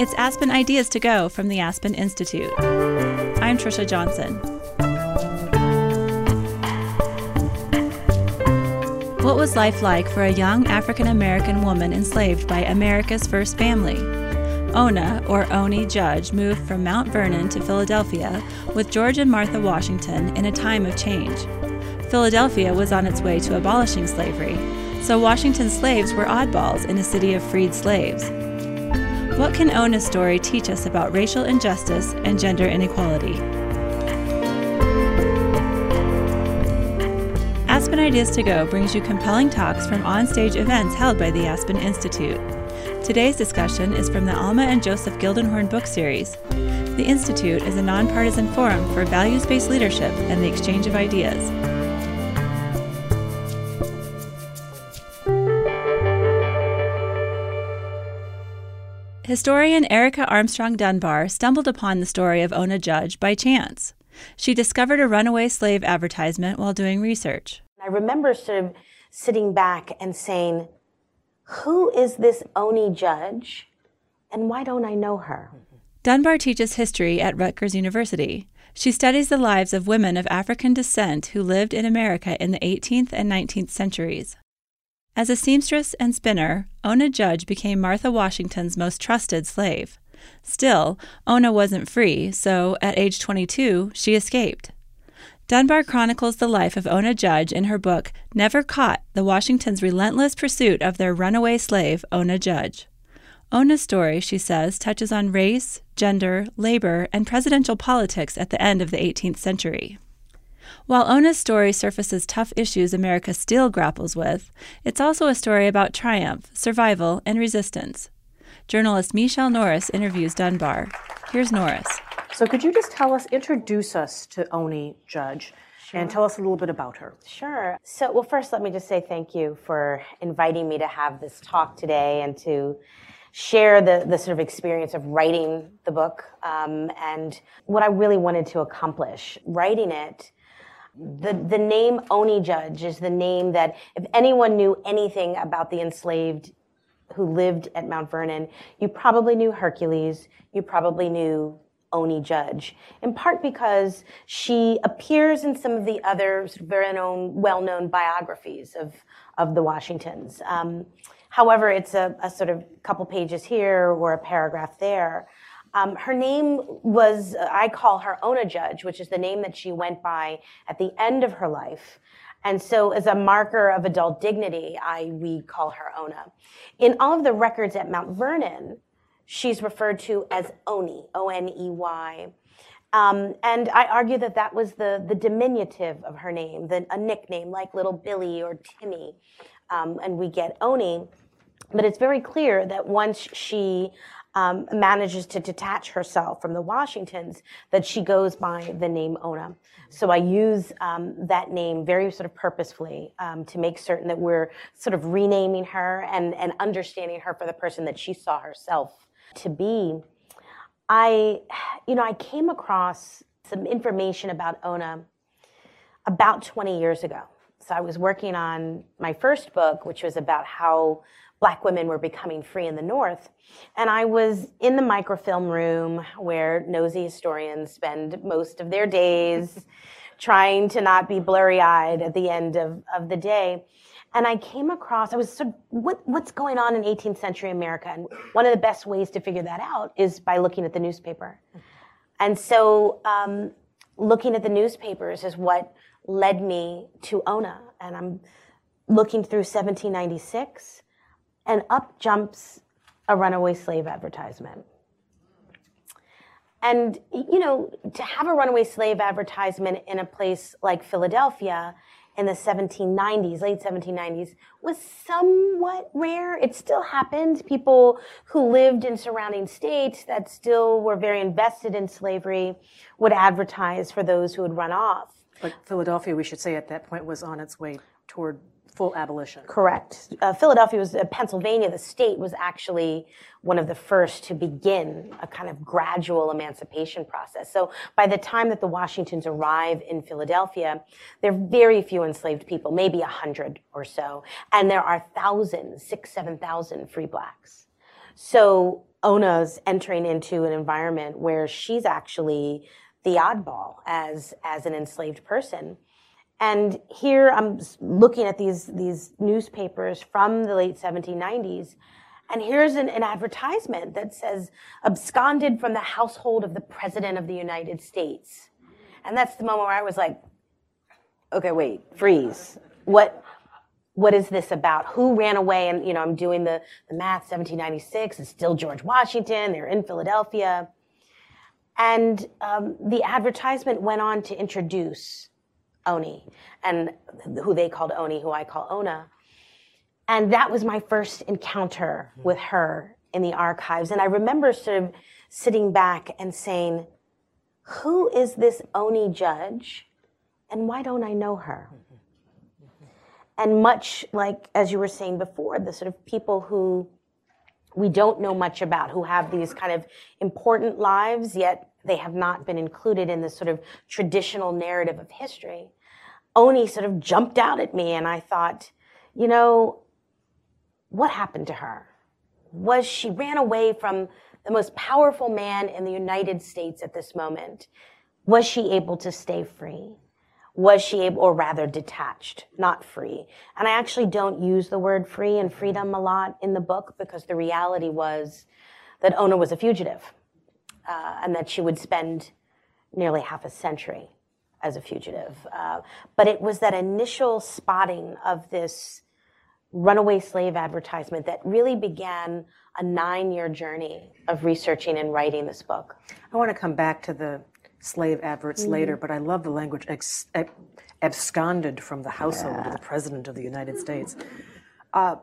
It's Aspen Ideas to Go from the Aspen Institute. I'm Trisha Johnson. What was life like for a young African American woman enslaved by America's first family? Ona, or Oney Judge, moved from Mount Vernon to Philadelphia with George and Martha Washington in a time of change. Philadelphia was on its way to abolishing slavery, so Washington's slaves were oddballs in a city of freed slaves. What can Ona's story teach us about racial injustice and gender inequality? Aspen Ideas to Go brings you compelling talks from onstage events held by the Aspen Institute. Today's discussion is from the Alma and Joseph Gildenhorn book series. The Institute is a nonpartisan forum for values based leadership and the exchange of ideas. Historian Erica Armstrong Dunbar stumbled upon the story of Ona Judge by chance. She discovered a runaway slave advertisement while doing research. I remember sort of sitting back and saying, Who is this Oney Judge, and why don't I know her? Dunbar teaches history at Rutgers University. She studies the lives of women of African descent who lived in America in the 18th and 19th centuries. As a seamstress and spinner, Ona Judge became Martha Washington's most trusted slave. Still, Ona wasn't free, so at age 22, she escaped. Dunbar chronicles the life of Ona Judge in her book Never Caught The Washingtons' Relentless Pursuit of Their Runaway Slave, Ona Judge. Ona's story, she says, touches on race, gender, labor, and presidential politics at the end of the 18th century. While Ona's story surfaces tough issues America still grapples with, it's also a story about triumph, survival, and resistance. Journalist Michele Norris interviews Dunbar. Here's Norris. So, could you just tell us, introduce us to Oney Judge, sure. and tell us a little bit about her? Sure. So, well, first, let me just say thank you for inviting me to have this talk today and to share the, the sort of experience of writing the book um, and what I really wanted to accomplish. Writing it the, the name Oney Judge is the name that, if anyone knew anything about the enslaved who lived at Mount Vernon, you probably knew Hercules, you probably knew Oney Judge, in part because she appears in some of the other very known, well-known biographies of, of the Washingtons. Um, however, it's a, a sort of couple pages here or a paragraph there. Um, her name was, I call her Ona Judge, which is the name that she went by at the end of her life. And so, as a marker of adult dignity, I, we call her Ona. In all of the records at Mount Vernon, she's referred to as Oney, O N E Y. Um, and I argue that that was the, the diminutive of her name, the, a nickname like Little Billy or Timmy. Um, and we get Oney. But it's very clear that once she um, manages to detach herself from the Washingtons, that she goes by the name Ona. So I use um, that name very sort of purposefully um, to make certain that we're sort of renaming her and, and understanding her for the person that she saw herself to be. I, you know, I came across some information about Ona about 20 years ago. So I was working on my first book, which was about how black women were becoming free in the North. And I was in the microfilm room where nosy historians spend most of their days trying to not be blurry eyed at the end of, of the day. And I came across, I was sort of, what, what's going on in 18th century America? And one of the best ways to figure that out is by looking at the newspaper. And so um, looking at the newspapers is what led me to Ona. And I'm looking through 1796 and up jumps a runaway slave advertisement. And, you know, to have a runaway slave advertisement in a place like Philadelphia in the 1790s, late 1790s, was somewhat rare. It still happened. People who lived in surrounding states that still were very invested in slavery would advertise for those who had run off. But Philadelphia, we should say at that point, was on its way toward full abolition. Correct. Uh, Philadelphia was, uh, Pennsylvania, the state was actually one of the first to begin a kind of gradual emancipation process. So by the time that the Washingtons arrive in Philadelphia, there are very few enslaved people, maybe a hundred or so, and there are thousands, six, seven thousand free blacks. So Ona's entering into an environment where she's actually the oddball as as an enslaved person. And here I'm looking at these these newspapers from the late 1790s, and here's an, an advertisement that says absconded from the household of the president of the United States. And that's the moment where I was like, okay, wait, freeze. What what is this about? Who ran away? And you know, I'm doing the, the math, 1796, it's still George Washington, they're in Philadelphia. And um, the advertisement went on to introduce Oney, and who they called Oney, who I call Ona. And that was my first encounter hmm. with her in the archives. And I remember sort of sitting back and saying, Who is this Oney judge? And why don't I know her? And much like, as you were saying before, the sort of people who we don't know much about, who have these kind of important lives, yet they have not been included in the sort of traditional narrative of history. Oney sort of jumped out at me, and I thought, you know, what happened to her? Was she ran away from the most powerful man in the United States at this moment? Was she able to stay free? was she able, or rather detached, not free? And I actually don't use the word free and freedom a lot in the book because the reality was that Ona was a fugitive uh, and that she would spend nearly half a century as a fugitive. Uh, but it was that initial spotting of this runaway slave advertisement that really began a nine year journey of researching and writing this book. I want to come back to the slave adverts mm-hmm. later, but I love the language ex- absconded from the household yeah. of the President of the United States. Uh,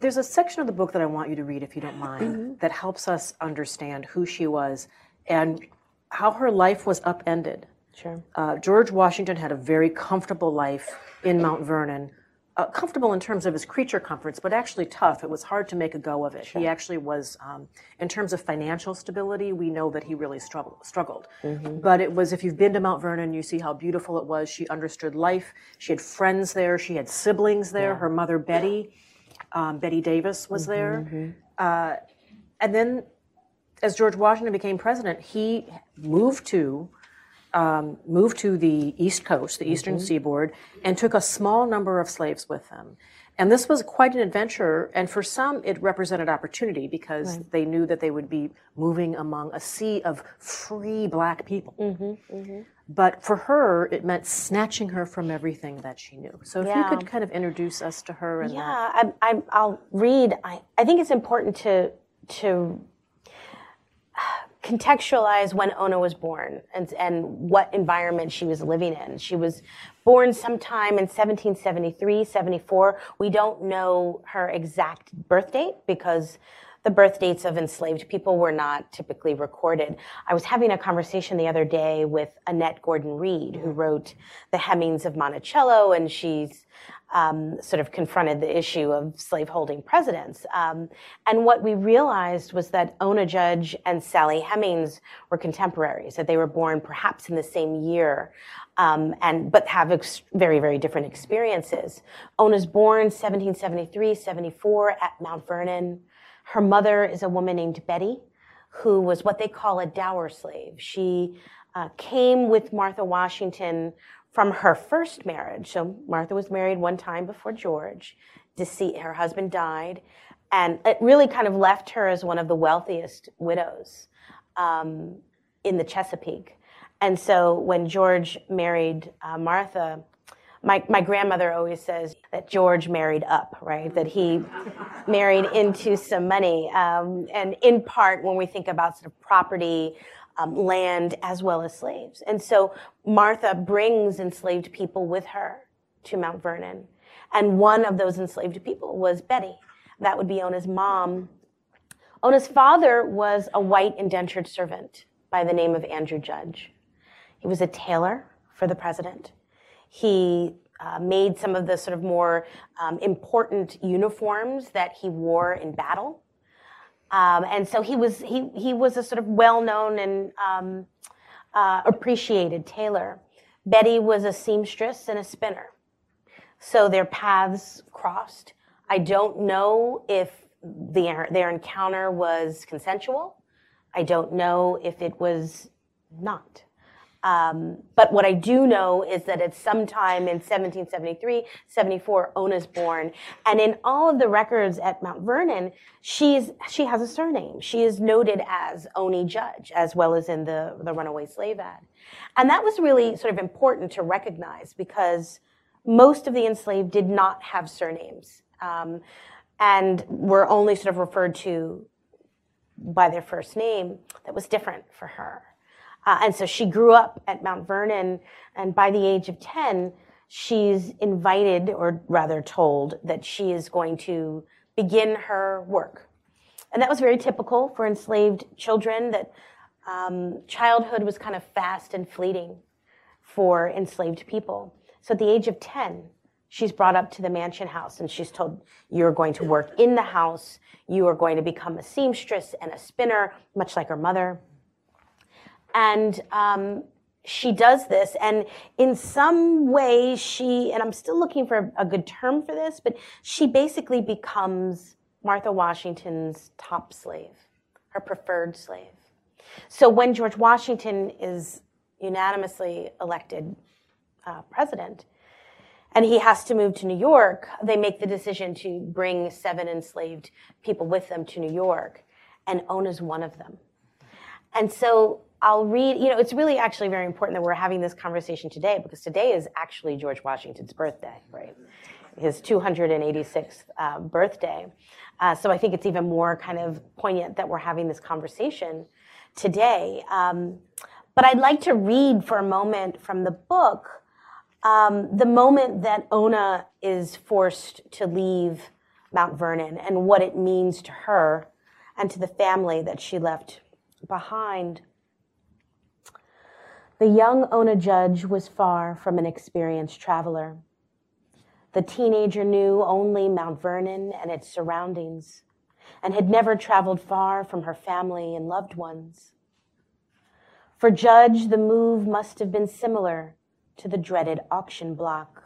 there's a section of the book that I want you to read, if you don't mind, mm-hmm. that helps us understand who she was and how her life was upended. Sure. Uh, George Washington had a very comfortable life in Mount Vernon uh, comfortable in terms of his creature comforts, but actually tough. It was hard to make a go of it. Sure. He actually was, um, in terms of financial stability, we know that he really struggled. struggled. Mm-hmm. But it was, if you've been to Mount Vernon, you see how beautiful it was. She understood life. She had friends there. She had siblings there. Yeah. Her mother, Betty, um, Betty Davis, was mm-hmm, there. Mm-hmm. Uh, and then, as George Washington became president, he moved to um, moved to the East Coast, the Eastern mm-hmm. Seaboard, and took a small number of slaves with them. And this was quite an adventure, and for some, it represented opportunity because right. they knew that they would be moving among a sea of free black people. But for her, it meant snatching her from everything that she knew. So if yeah. you could kind of introduce us to her and yeah, I, will read. I, I think it's important to to contextualize when Ona was born and, and what environment she was living in. She was born sometime in 1773, 74. We don't know her exact birth date because the birth dates of enslaved people were not typically recorded. I was having a conversation the other day with Annette Gordon Reed, who wrote The Hemingses of Monticello, and she's um, sort of confronted the issue of slaveholding presidents. Um, and what we realized was that Ona Judge and Sally Hemings were contemporaries, that they were born perhaps in the same year. Um, and but have ex- very very different experiences. Ona's born 1773, 74 at Mount Vernon. Her mother is a woman named Betty, who was what they call a dower slave. She uh, came with Martha Washington from her first marriage. So Martha was married one time before George. Dece- her husband died, and it really kind of left her as one of the wealthiest widows um, in the Chesapeake. And so when George married uh, Martha, my, my grandmother always says that George married up, right? That he married into some money. Um, and in part, when we think about sort of property, um, land as well as slaves. And so Martha brings enslaved people with her to Mount Vernon. And one of those enslaved people was Betty. That would be Ona's mom. Ona's father was a white indentured servant by the name of Andrew Judge. He was a tailor for the president. He uh, made some of the sort of more um, important uniforms that he wore in battle. Um, and so he was he he was a sort of well-known and um, uh, appreciated tailor. Betty was a seamstress and a spinner, so their paths crossed. I don't know if their, their encounter was consensual. I don't know if it was not. Um, but what I do know is that at some time in 1773, 74, Ona's born. And in all of the records at Mount Vernon, she's, she has a surname. She is noted as Oney Judge, as well as in the, the Runaway Slave Ad. And that was really sort of important to recognize because most of the enslaved did not have surnames um, and were only sort of referred to by their first name that was different for her. Uh, and so she grew up at Mount Vernon, and by the age of 10, she's invited, or rather told, that she is going to begin her work. And that was very typical for enslaved children, that um, childhood was kind of fast and fleeting for enslaved people. So at the age of 10, she's brought up to the mansion house and she's told, You're going to work in the house, you are going to become a seamstress and a spinner, much like her mother. And um, she does this, and in some way, she, and I'm still looking for a good term for this, but she basically becomes Martha Washington's top slave, her preferred slave. So when George Washington is unanimously elected uh, president, and he has to move to New York, they make the decision to bring seven enslaved people with them to New York, and Ona's one of them. And so I'll read, you know, it's really actually very important that we're having this conversation today because today is actually George Washington's birthday, right? His 286th uh, birthday. Uh, so I think it's even more kind of poignant that we're having this conversation today. Um, but I'd like to read for a moment from the book um, the moment that Ona is forced to leave Mount Vernon and what it means to her and to the family that she left behind. The young Ona Judge was far from an experienced traveler. The teenager knew only Mount Vernon and its surroundings and had never traveled far from her family and loved ones. For Judge, the move must have been similar to the dreaded auction block.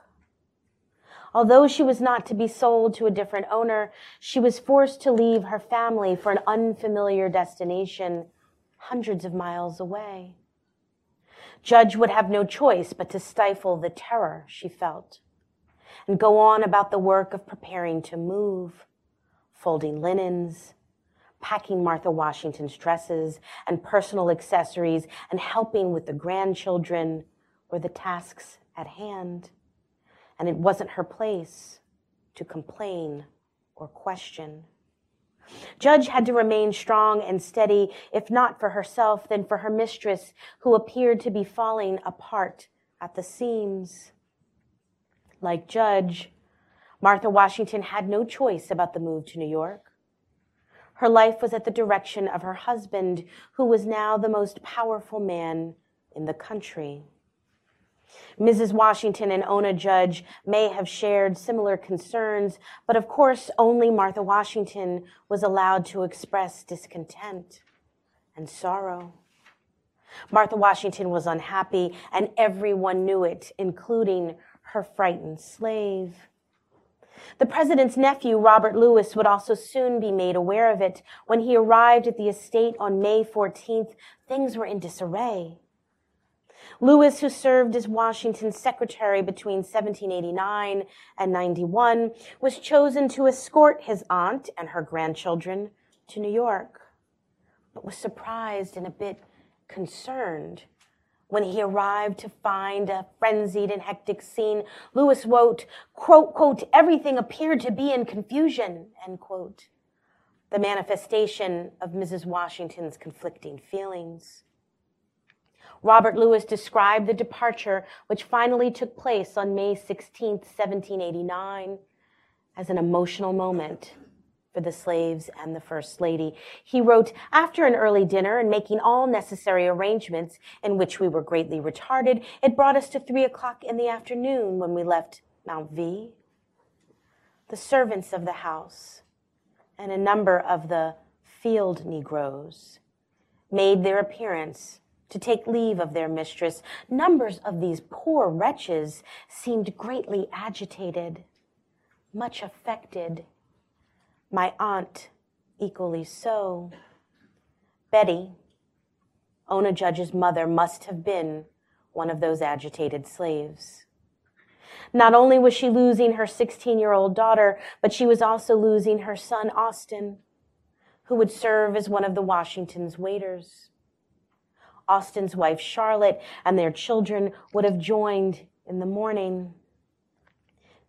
Although she was not to be sold to a different owner, she was forced to leave her family for an unfamiliar destination hundreds of miles away. Judge would have no choice but to stifle the terror she felt and go on about the work of preparing to move, folding linens, packing Martha Washington's dresses and personal accessories, and helping with the grandchildren or the tasks at hand. And it wasn't her place to complain or question. Judge had to remain strong and steady, if not for herself, then for her mistress, who appeared to be falling apart at the seams. Like Judge, Martha Washington had no choice about the move to New York. Her life was at the direction of her husband, who was now the most powerful man in the country. Mrs. Washington and Ona Judge may have shared similar concerns, but of course, only Martha Washington was allowed to express discontent and sorrow. Martha Washington was unhappy, and everyone knew it, including her frightened slave. The president's nephew, Robert Lewis, would also soon be made aware of it. When he arrived at the estate on May 14th, things were in disarray. Lewis, who served as Washington's secretary between 1789 and 91, was chosen to escort his aunt and her grandchildren to New York, but was surprised and a bit concerned when he arrived to find a frenzied and hectic scene. Lewis wrote, quote, quote, everything appeared to be in confusion, end quote. The manifestation of Mrs. Washington's conflicting feelings. Robert Lewis described the departure, which finally took place on May 16, 1789, as an emotional moment for the slaves and the First Lady. He wrote, After an early dinner and making all necessary arrangements, in which we were greatly retarded, it brought us to three o'clock in the afternoon when we left Mount V. The servants of the house and a number of the field Negroes made their appearance to take leave of their mistress. Numbers of these poor wretches seemed greatly agitated, much affected. my aunt equally so. Betty, Ona Judge's mother, must have been one of those agitated slaves. Not only was she losing her 16 year old daughter, but she was also losing her son, Austin, who would serve as one of the Washington's waiters. Austin's wife, Charlotte, and their children would have joined in the morning.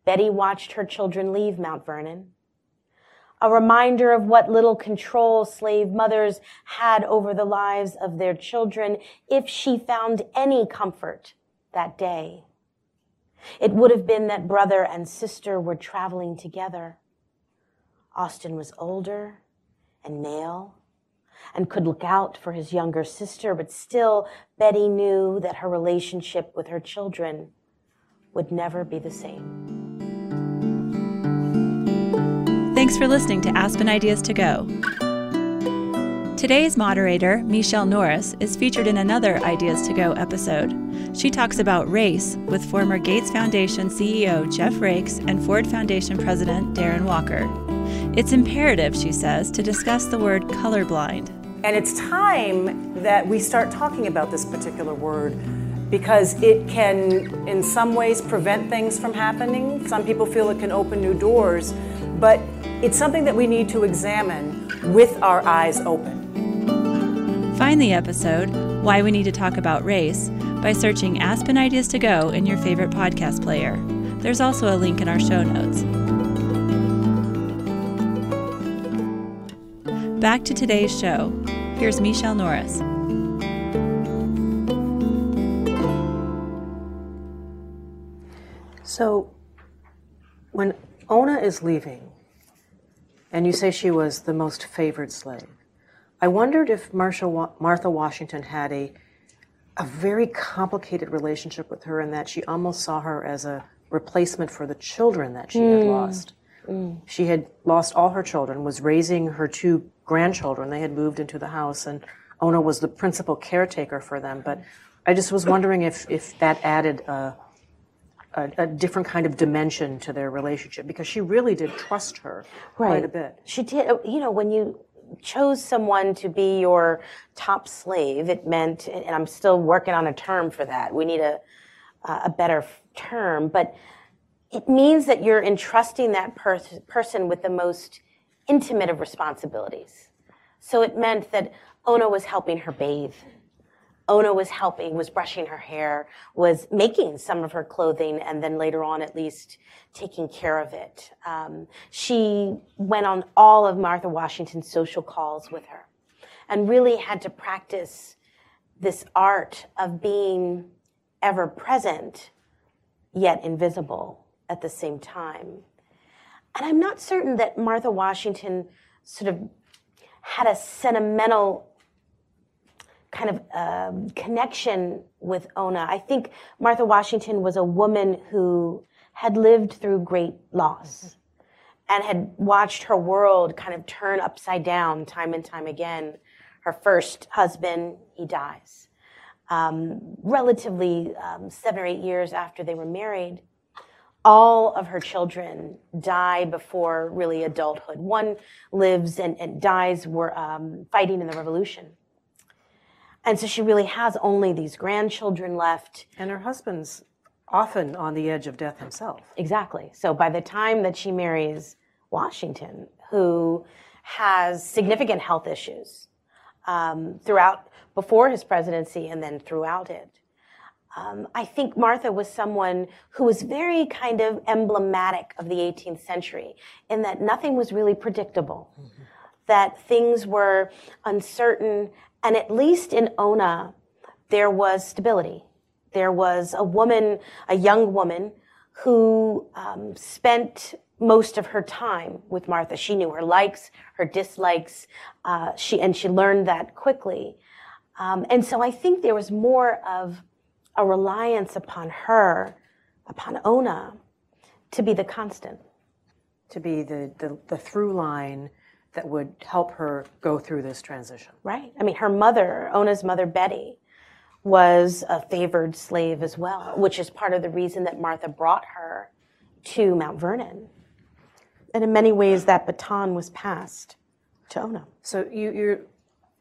Betty watched her children leave Mount Vernon. A reminder of what little control slave mothers had over the lives of their children if she found any comfort that day. It would have been that brother and sister were traveling together. Austin was older and male and could look out for his younger sister, but still Betty knew that her relationship with her children would never be the same. Thanks for listening to Aspen Ideas to Go. Today's moderator, Michele Norris, is featured in another Ideas to Go episode. She talks about race with former Gates Foundation CEO Jeff Raikes and Ford Foundation President Darren Walker. It's imperative, she says, to discuss the word colorblind. And it's time that we start talking about this particular word because it can, in some ways, prevent things from happening. Some people feel it can open new doors, but it's something that we need to examine with our eyes open. Find the episode, Why We Need to Talk About Race, by searching Aspen Ideas to Go in your favorite podcast player. There's also a link in our show notes. Back to today's show. Here's Michele Norris. So, when Ona is leaving, and you say she was the most favored slave, I wondered if Martha Washington had a, a very complicated relationship with her, and that she almost saw her as a replacement for the children that she mm. had lost. Mm. She had lost all her children, was raising her two grandchildren. They had moved into the house, and Ona was the principal caretaker for them. But I just was wondering if, if that added a, a, a, different kind of dimension to their relationship because she really did trust her quite a bit. She did. Oh, you know, when you chose someone to be your top slave, it meant, and I'm still working on a term for that. We need a a better term, but it means that you're entrusting that per- person with the most intimate of responsibilities. So it meant that Ona was helping her bathe. Ona was helping, was brushing her hair, was making some of her clothing, and then later on, at least, taking care of it. Um, she went on all of Martha Washington's social calls with her and really had to practice this art of being ever present, yet invisible at the same time. And I'm not certain that Martha Washington sort of had a sentimental kind of um, connection with Ona. I think Martha Washington was a woman who had lived through great loss and had watched her world kind of turn upside down time and time again. Her first husband, he dies. Um, relatively um, seven or eight years after they were married, all of her children die before really adulthood. One lives and, and dies were um, fighting in the revolution. And so she really has only these grandchildren left. And her husband's often on the edge of death himself. Exactly. So by the time that she marries Washington, who has significant health issues um, throughout, before his presidency and then throughout it, um, I think Martha was someone who was very kind of emblematic of the 18th century in that nothing was really predictable, mm-hmm. that things were uncertain, and at least in Ona, there was stability. There was a woman, a young woman, who um, spent most of her time with Martha. She knew her likes, her dislikes, uh, she and she learned that quickly. Um, and so I think there was more of a reliance upon her, upon Ona, to be the constant. To be the, the, the through line that would help her go through this transition. Right. I mean, her mother, Ona's mother, Betty, was a favored slave as well, which is part of the reason that Martha brought her to Mount Vernon. and in many ways, that baton was passed to Ona. So you, your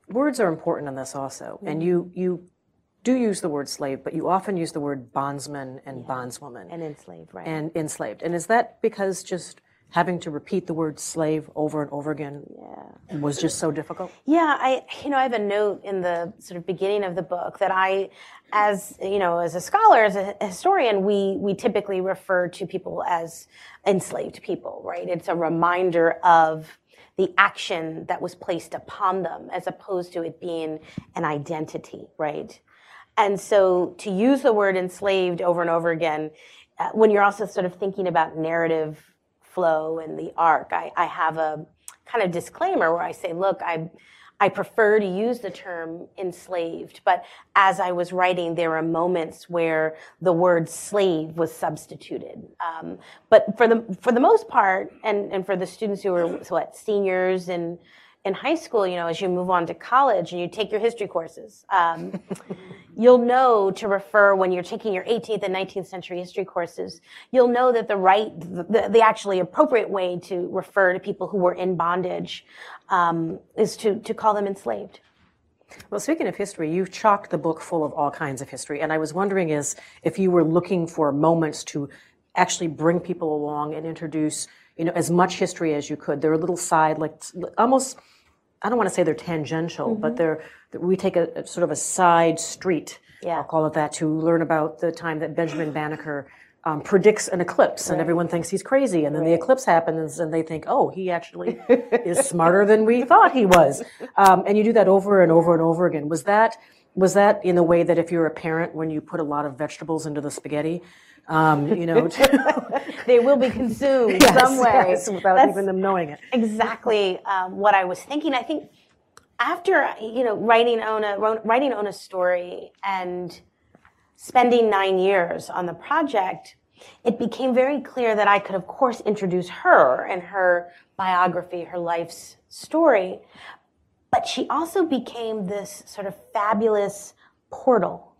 words are important in this also, and mm-hmm. you you do use the word slave, but you often use the word bondsman and bondswoman And enslaved, right? and enslaved. And is that because just having to repeat the word slave over and over again was just so difficult? Yeah, I you know I have a note in the sort of beginning of the book that I, as you know, as a scholar, as a historian, we we typically refer to people as enslaved people, right? It's a reminder of the action that was placed upon them, as opposed to it being an identity, right? And so to use the word enslaved over and over again, uh, when you're also sort of thinking about narrative flow and the arc, I, I have a kind of disclaimer where I say, look, I, I prefer to use the term enslaved, but as I was writing, there were moments where the word slave was substituted. Um, but for the for the most part, and, and for the students who were what seniors and in high school, you know, as you move on to college and you take your history courses, um, you'll know to refer when you're taking your 18th and 19th century history courses, you'll know that the right, the, the actually appropriate way to refer to people who were in bondage um, is to, to call them enslaved. Well, speaking of history, you've chocked the book full of all kinds of history, and I was wondering is if you were looking for moments to actually bring people along and introduce, you know, as much history as you could. They're a little side, like almost. I don't want to say they're tangential, but they're we take a, a sort of a side street. Yeah. I'll call it that to learn about the time that Benjamin Banneker um, predicts an eclipse, and everyone thinks he's crazy, and then the eclipse happens, and they think, oh, he actually is smarter than we thought he was. Um, and you do that over and over and over again. Was that was that in the way that if you're a parent, when you put a lot of vegetables into the spaghetti, um, you know, to, They will be consumed yes, some way. yes, without That's- even them knowing it. exactly um, what I was thinking. I think after you know writing Ona writing Ona's story and spending nine years on the project, it became very clear that I could, of course, introduce her and her biography, her life's story, but she also became this sort of fabulous portal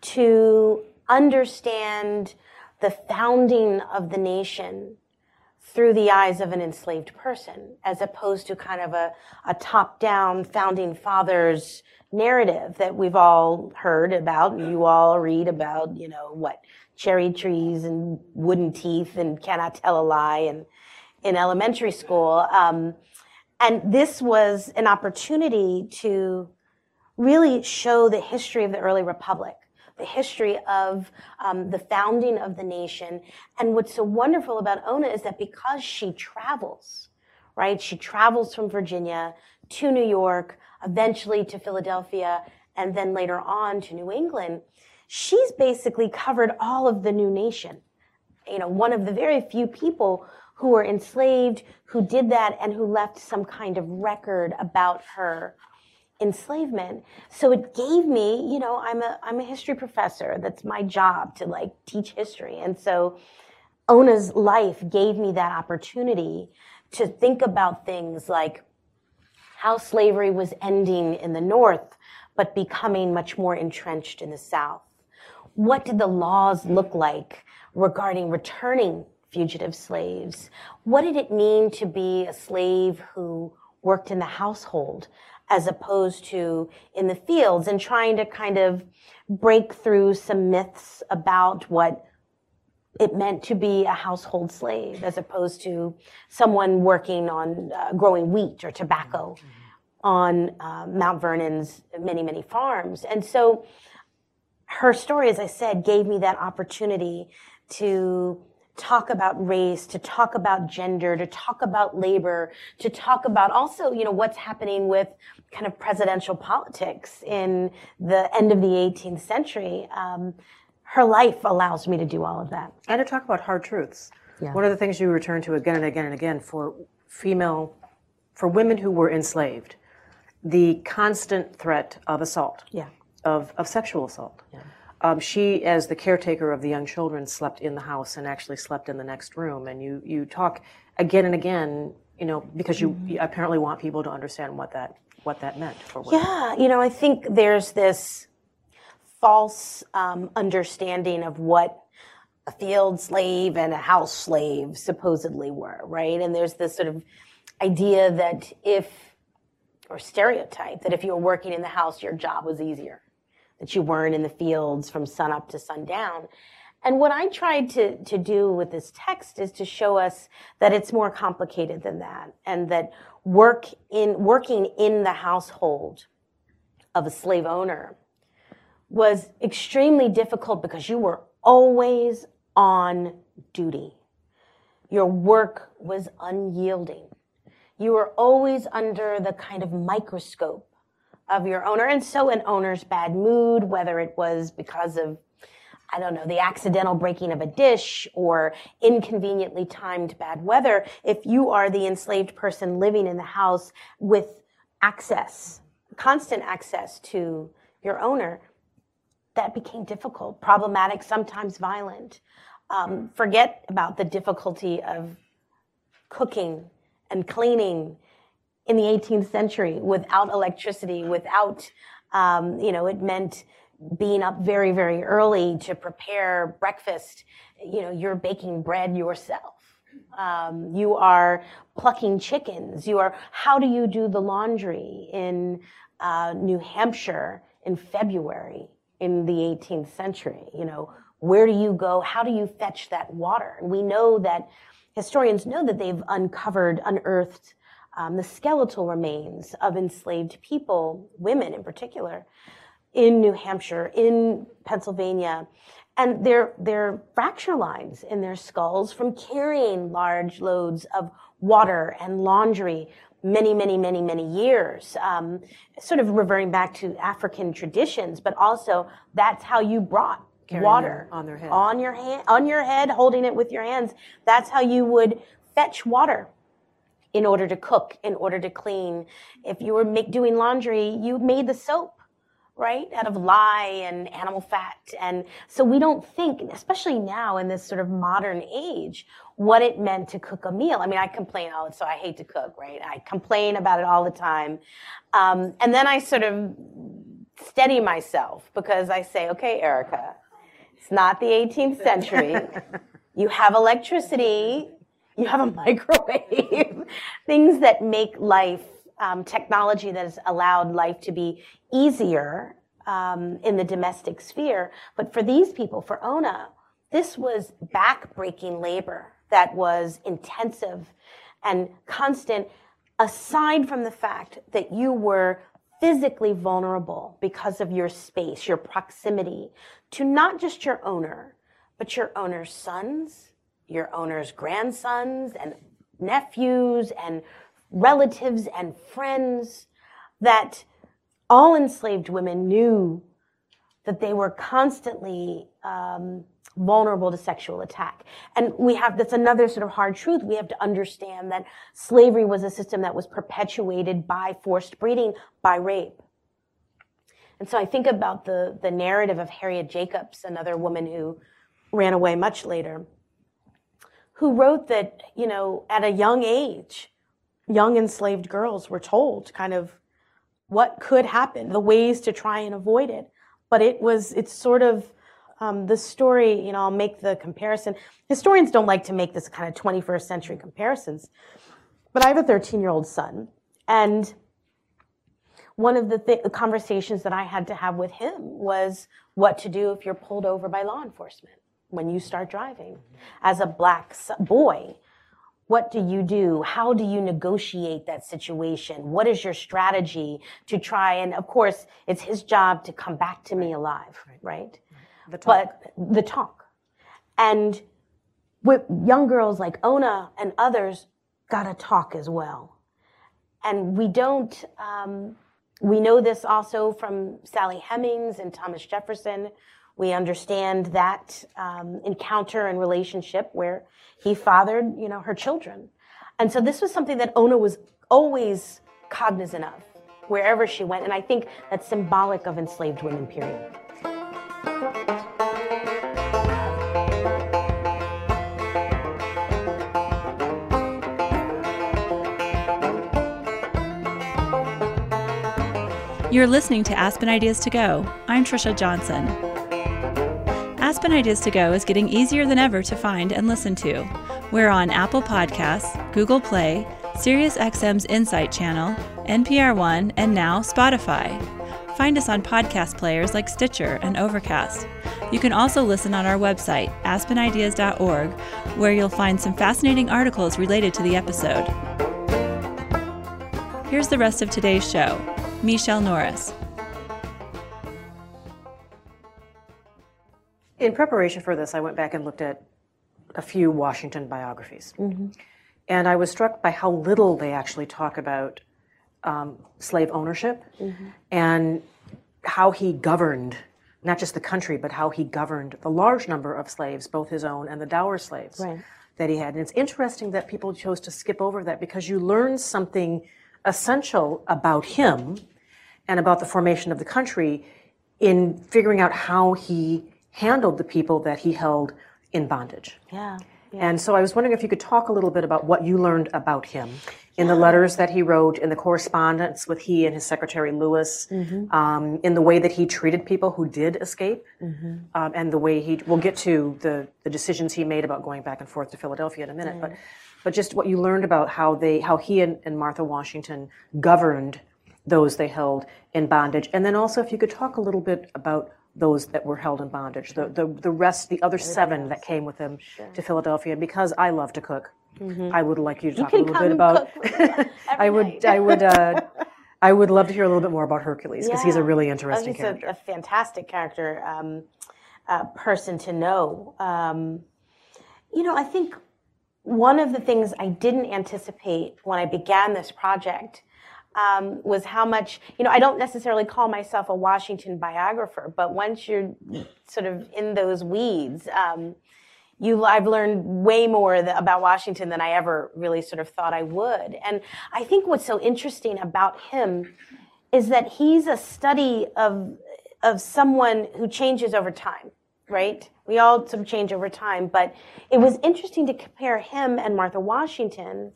to understand the founding of the nation through the eyes of an enslaved person, as opposed to kind of a, a top down founding fathers narrative that we've all heard about and you all read about, you know, what cherry trees and wooden teeth and cannot tell a lie and in elementary school. Um, and this was an opportunity to really show the history of the early republic, the history of um, the founding of the nation. And what's so wonderful about Ona is that because she travels, right? She travels from Virginia to New York, eventually to Philadelphia, and then later on to New England. She's basically covered all of the new nation you know, one of the very few people who were enslaved, who did that, and who left some kind of record about her enslavement. So it gave me, you know, I'm a I'm a history professor. That's my job to like teach history, and so Ona's life gave me that opportunity to think about things like how slavery was ending in the North, but becoming much more entrenched in the South what did the laws look like regarding returning fugitive slaves? What did it mean to be a slave who worked in the household as opposed to in the fields and trying to kind of break through some myths about what it meant to be a household slave as opposed to someone working on uh, growing wheat or tobacco on uh, Mount Vernon's many, many farms. And so her story, as I said, gave me that opportunity to talk about race, to talk about gender, to talk about labor, to talk about also, you know, what's happening with kind of presidential politics in the end of the 18th century. Um, her life allows me to do all of that. And to talk about hard truths. Yeah. One of the things you return to again and again and again for female, for women who were enslaved, the constant threat of assault. Yeah. of, of sexual assault. Um, she, as the caretaker of the young children, slept in the house and actually slept in the next room. And you, you talk again and again, you know, because you, you apparently want people to understand what that what that meant for women. Yeah, you know, I think there's this false um, understanding of what a field slave and a house slave supposedly were, right? And there's this sort of idea that if, or stereotype, that if you were working in the house, your job was easier, that you weren't in the fields from sunup to sundown. And what I tried to, to do with this text is to show us that it's more complicated than that, and that work in, working in the household of a slave owner was extremely difficult because you were always on duty. Your work was unyielding. You were always under the kind of microscope of your owner. And so an owner's bad mood, whether it was because of, I don't know, the accidental breaking of a dish or inconveniently timed bad weather, if you are the enslaved person living in the house with access, constant access to your owner, that became difficult, problematic, sometimes violent. Um, forget about the difficulty of cooking and cleaning in the 18th century without electricity, without, um, you know, it meant being up very, very early to prepare breakfast. You know, you're baking bread yourself. Um, you are plucking chickens. You are, how do you do the laundry in uh, New Hampshire in February? in the 18th century. You know, where do you go? How do you fetch that water? And we know that historians know that they've uncovered, unearthed um, the skeletal remains of enslaved people, women in particular, in New Hampshire, in Pennsylvania. And their, their fracture lines in their skulls from carrying large loads of water and laundry many, many, many, many years, um, sort of reverting back to African traditions, but also that's how you brought Carrying water on their head, on your hand, on your head, holding it with your hands. That's how you would fetch water in order to cook, in order to clean. If you were make, doing laundry, you made the soap right? Out of lye and animal fat. And so we don't think, especially now in this sort of modern age, what it meant to cook a meal. I mean, I complain, oh, so I hate to cook, right? I complain about it all the time. Um, and then I sort of steady myself because I say, okay, Erica, it's not the 18th century. you have electricity. You have a microwave. Things that make life um, technology that has allowed life to be easier um, in the domestic sphere. But for these people, for Ona, this was back-breaking labor that was intensive and constant, aside from the fact that you were physically vulnerable because of your space, your proximity to not just your owner, but your owner's sons, your owner's grandsons and nephews and relatives and friends that all enslaved women knew that they were constantly um, vulnerable to sexual attack. And we have, that's another sort of hard truth. We have to understand that slavery was a system that was perpetuated by forced breeding, by rape. And so I think about the, the narrative of Harriet Jacobs, another woman who ran away much later, who wrote that, you know, at a young age, young enslaved girls were told kind of what could happen, the ways to try and avoid it. But it was, it's sort of um, the story, you know, I'll make the comparison. Historians don't like to make this kind of 21st century comparisons. But I have a 13 year old son, and one of the, th- the conversations that I had to have with him was what to do if you're pulled over by law enforcement when you start driving. As a black boy, what do you do? How do you negotiate that situation? What is your strategy to try and, of course, it's his job to come back to me alive, right? The talk. But the talk. And with young girls like Ona and others, gotta talk as well. And we don't, um, we know this also from Sally Hemings and Thomas Jefferson. We understand that um, encounter and relationship where he fathered, you know, her children. And so this was something that Ona was always cognizant of wherever she went. And I think that's symbolic of enslaved women, period. You're listening to Aspen Ideas to Go. I'm Trisha Johnson. Aspen Ideas to Go is getting easier than ever to find and listen to. We're on Apple Podcasts, Google Play, SiriusXM's Insight channel, NPR One, and now Spotify. Find us on podcast players like Stitcher and Overcast. You can also listen on our website, aspenideas.org, where you'll find some fascinating articles related to the episode. Here's the rest of today's show. Michele Norris. In preparation for this, I went back and looked at a few Washington biographies. And I was struck by how little they actually talk about um, slave ownership and how he governed not just the country, but how he governed the large number of slaves, both his own and the dower slaves Right. that he had. And it's interesting that people chose to skip over that because you learn something essential about him and about the formation of the country in figuring out how he handled the people that he held in bondage. Yeah. And so I was wondering if you could talk a little bit about what you learned about him in the letters that he wrote, in the correspondence with he and his secretary Lewis, um, in the way that he treated people who did escape, um, and the way he. We'll get to the the decisions he made about going back and forth to Philadelphia in a minute, but but just what you learned about how they how he and, and Martha Washington governed those they held in bondage, and then also if you could talk a little bit about those that were held in bondage, the, the, the rest, the other seven that came with him to Philadelphia. Because I love to cook, I would like you to talk a little bit about. cook with me I would. I would, uh, I would love to hear a little bit more about Hercules because he's a Yeah. really Oh, interesting he's character. A, a fantastic character, um, uh, person to know. Um, you know, I think one of the things I didn't anticipate when I began this project um, was how much, you know, I don't necessarily call myself a Washington biographer, but once you're sort of in those weeds, um, you I've learned way more th- about Washington than I ever really sort of thought I would. And I think what's so interesting about him is that he's a study of of someone who changes over time, right? We all sort of change over time, but it was interesting to compare him and Martha Washington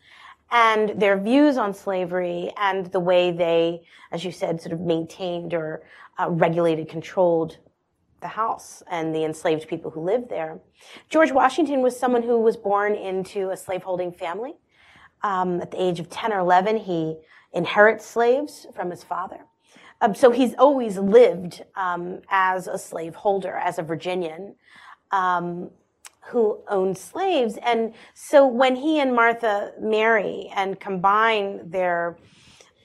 and their views on slavery and the way they, as you said, sort of maintained or uh, regulated, controlled the house and the enslaved people who lived there. George Washington was someone who was born into a slaveholding family. Um, at the age of 10 or 11, he inherits slaves from his father. Um, so he's always lived um, as a slaveholder, as a Virginian um, who owned slaves. And so when he and Martha marry and combine their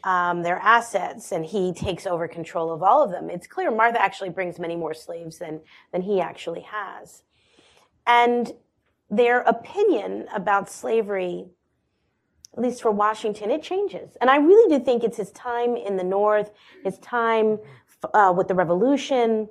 um, their assets and he takes over control of all of them, it's clear Martha actually brings many more slaves than than he actually has. And their opinion about slavery at least for Washington, it changes. And I really do think it's his time in the North, his time uh, with the Revolution,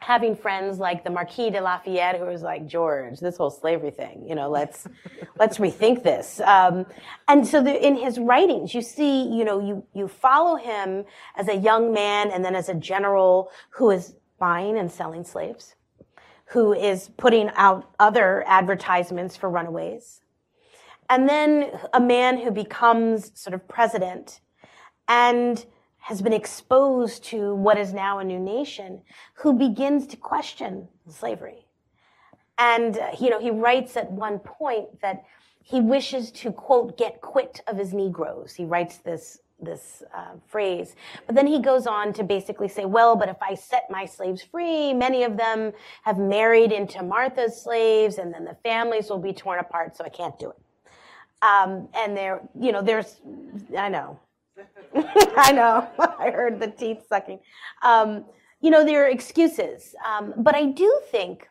having friends like the Marquis de Lafayette, who was like, George, this whole slavery thing, you know, let's let's rethink this. Um, and so the, in his writings, you see, you know, you you follow him as a young man and then as a general who is buying and selling slaves, who is putting out other advertisements for runaways and then a man who becomes sort of president and has been exposed to what is now a new nation who begins to question slavery. And uh, you know he writes at one point that he wishes to quote get quit of his negroes. He writes this this uh, phrase. But then he goes on to basically say well but if i set my slaves free many of them have married into martha's slaves and then the families will be torn apart so i can't do it. Um, and there, you know, there's, I know, I know, I heard the teeth sucking. Um, you know, there are excuses. Um, but I do think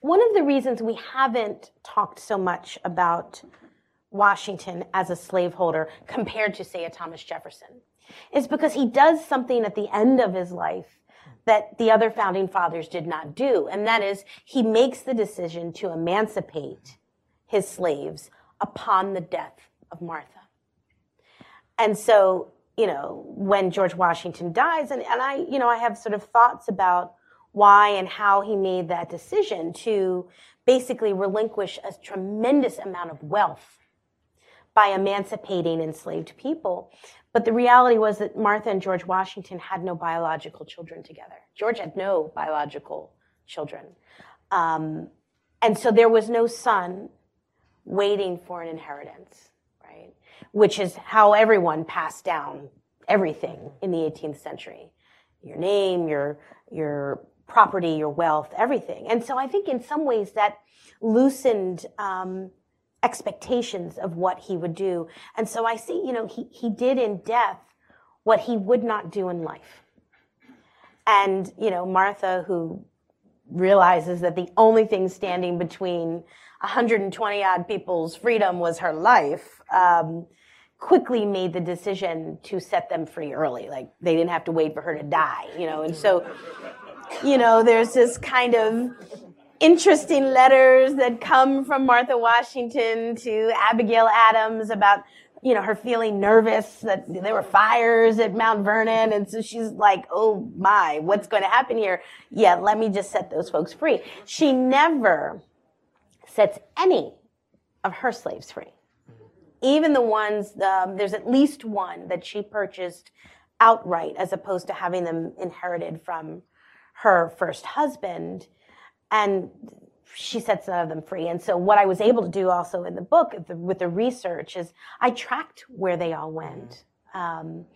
one of the reasons we haven't talked so much about Washington as a slaveholder compared to, say, a Thomas Jefferson is because he does something at the end of his life that the other founding fathers did not do. And that is, he makes the decision to emancipate his slaves upon the death of Martha. And so, you know, when George Washington dies, and, and I, you know, I have sort of thoughts about why and how he made that decision to basically relinquish a tremendous amount of wealth by emancipating enslaved people. But the reality was that Martha and George Washington had no biological children together. George had no biological children. Um, and so there was no son waiting for an inheritance? Which is how everyone passed down everything in the 18th century your name, your, your property, your wealth, everything. And so I think in some ways that loosened um, expectations of what he would do. And so I see, you know, he, he did in death what he would not do in life. And, you know, Martha, who realizes that the only thing standing between 120 odd people's freedom was her life, um, quickly made the decision to set them free early. Like they didn't have to wait for her to die, you know. And so, you know, there's this kind of interesting letters that come from Martha Washington to Abigail Adams about you know, her feeling nervous that there were fires at Mount Vernon. And so she's like, oh my, what's going to happen here? Yeah, let me just set those folks free. She never sets any of her slaves free. Even the ones, um, there's at least one that she purchased outright as opposed to having them inherited from her first husband. And she sets none of them free. And so what I was able to do also in the book with the research is I tracked where they all went. Um,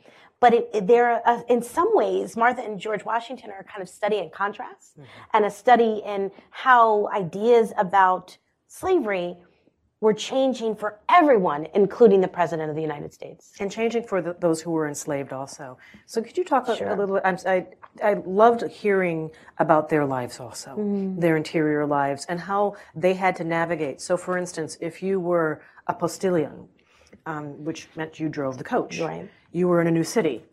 but it, it, there, uh, in some ways, Martha and George Washington are kind of study in contrast mm-hmm. and a study in how ideas about slavery were changing for everyone, including the President of the United States. And changing for the, those who were enslaved also. So could you talk sure. a, a, little bit? I, I loved hearing about their lives also, mm. their interior lives, and how they had to navigate. So, for instance, if you were a postilion, um, which meant you drove the coach, right. you were in a new city,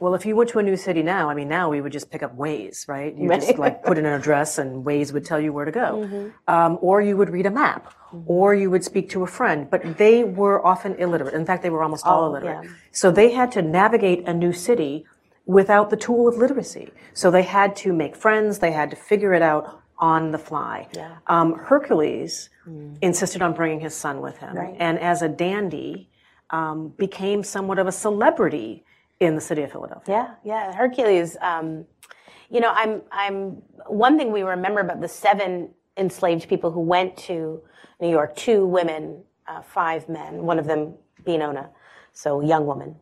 well, if you went to a new city now, I mean, now we would just pick up Waze, right? You just like put in an address and Waze would tell you where to go. Mm-hmm. Um, or you would read a map, mm-hmm. or you would speak to a friend. But they were often illiterate. In fact, they were almost all oh, illiterate. Yeah. So they had to navigate a new city without the tool of literacy. So they had to make friends, they had to figure it out on the fly. Yeah. Um, Hercules mm. insisted on bringing his son with him. Right. And as a dandy, um, became somewhat of a celebrity in the city of Philadelphia. Yeah, yeah. Hercules, um, you know, I'm, I'm, one thing we remember about the seven enslaved people who went to New York, two women, uh, five men, one of them being Ona, so young woman,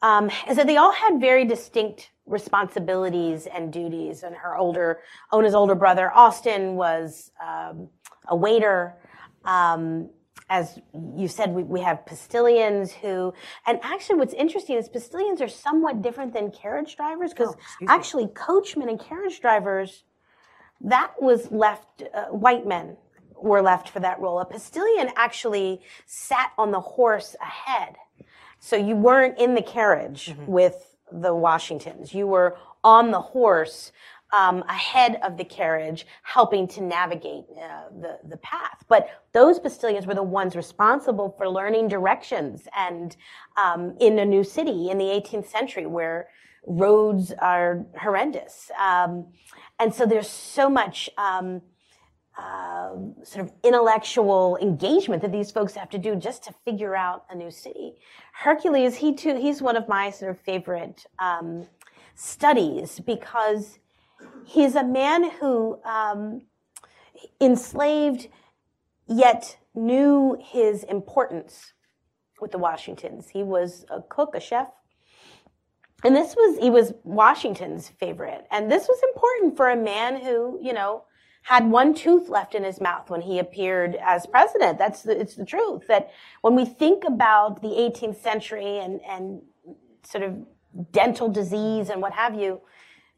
um, is that they all had very distinct responsibilities and duties. And her older, Ona's older brother, Austin, was um, a waiter. Um, as you said, we, we have postilions who, and actually what's interesting is postilions are somewhat different than carriage drivers because oh, actually me. coachmen and carriage drivers, that was left, uh, white men were left for that role. A postilion actually sat on the horse ahead. So you weren't in the carriage mm-hmm. with the Washingtons. You were on the horse um, ahead of the carriage, helping to navigate uh, the the path. But those postilions were the ones responsible for learning directions, and um, in a new city in the 18th century where roads are horrendous, um, and so there's so much. Um, uh, sort of intellectual engagement that these folks have to do just to figure out a new city. Hercules, he too, he's one of my sort of favorite um, studies because He's a man who um, enslaved, yet knew his importance with the Washingtons. He was a cook, a chef. And this was, he was Washington's favorite. And this was important for a man who, you know, had one tooth left in his mouth when he appeared as president. That's the, it's the truth that when we think about the 18th century and, and sort of dental disease and what have you,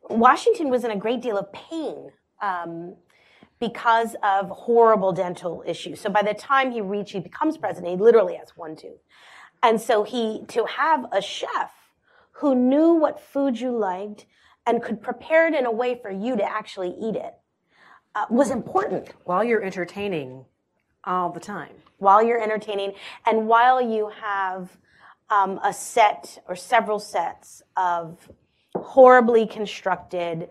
Washington was in a great deal of pain um, because of horrible dental issues. So by the time he reached, he becomes president, he literally has one tooth. And so he, to have a chef who knew what food you liked and could prepare it in a way for you to actually eat it uh, was important. While you're entertaining all the time. While you're entertaining and while you have um, a set or several sets of horribly constructed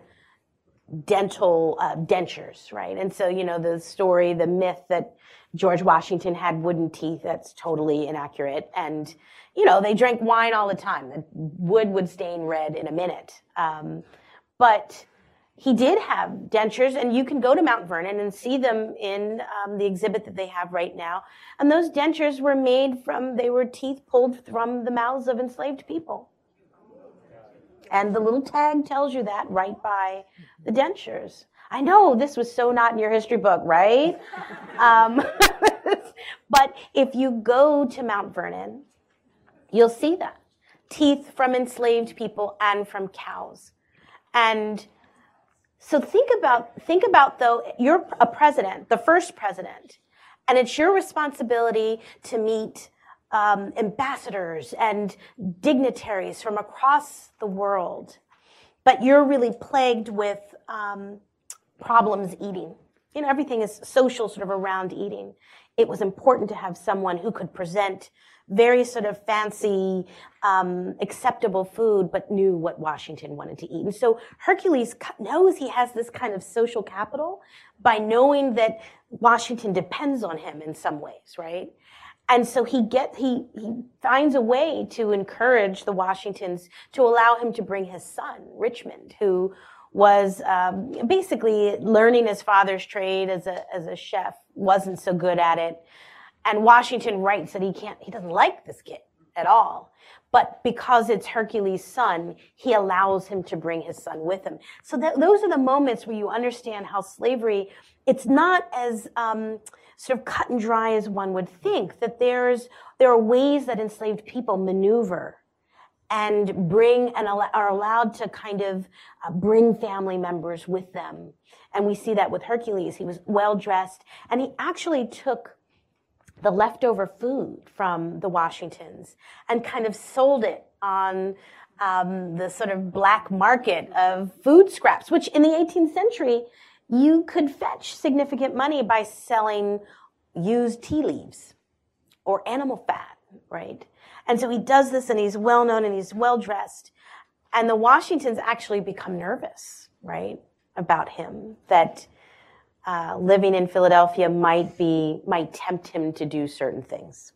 dental uh, dentures, right? And so, you know, the story, the myth that George Washington had wooden teeth, that's totally inaccurate. And, you know, they drank wine all the time. The wood would stain red in a minute. Um, but he did have dentures, and you can go to Mount Vernon and see them in um, the exhibit that they have right now. And those dentures were made from, they were teeth pulled from the mouths of enslaved people. And the little tag tells you that right by the dentures. I know this was so not in your history book, right? um, but if you go to Mount Vernon, you'll see that teeth from enslaved people and from cows. And so think about think about though you're a president, the first president, and it's your responsibility to meet um, ambassadors and dignitaries from across the world, but you're really plagued with um, problems eating. You know, everything is social, sort of around eating. It was important to have someone who could present very sort of fancy, um, acceptable food, but knew what Washington wanted to eat. And so Hercules knows he has this kind of social capital by knowing that Washington depends on him in some ways, right? And so he get he he finds a way to encourage the Washingtons to allow him to bring his son Richmond, who was um, basically learning his father's trade as a as a chef, wasn't so good at it, and Washington writes that he can't, he doesn't like this kid at all. But because it's Hercules' son, he allows him to bring his son with him. So that, those are the moments where you understand how slavery, it's not as um, sort of cut and dry as one would think. That there's there are ways that enslaved people maneuver and bring and are allowed to kind of uh, bring family members with them. And we see that with Hercules. He was well dressed, and he actually took the leftover food from the Washingtons and kind of sold it on um, the sort of black market of food scraps, which in the 18th century, you could fetch significant money by selling used tea leaves or animal fat, right? And so he does this and he's well known and he's well dressed. And the Washingtons actually become nervous, right, about him that uh, living in Philadelphia might be might tempt him to do certain things.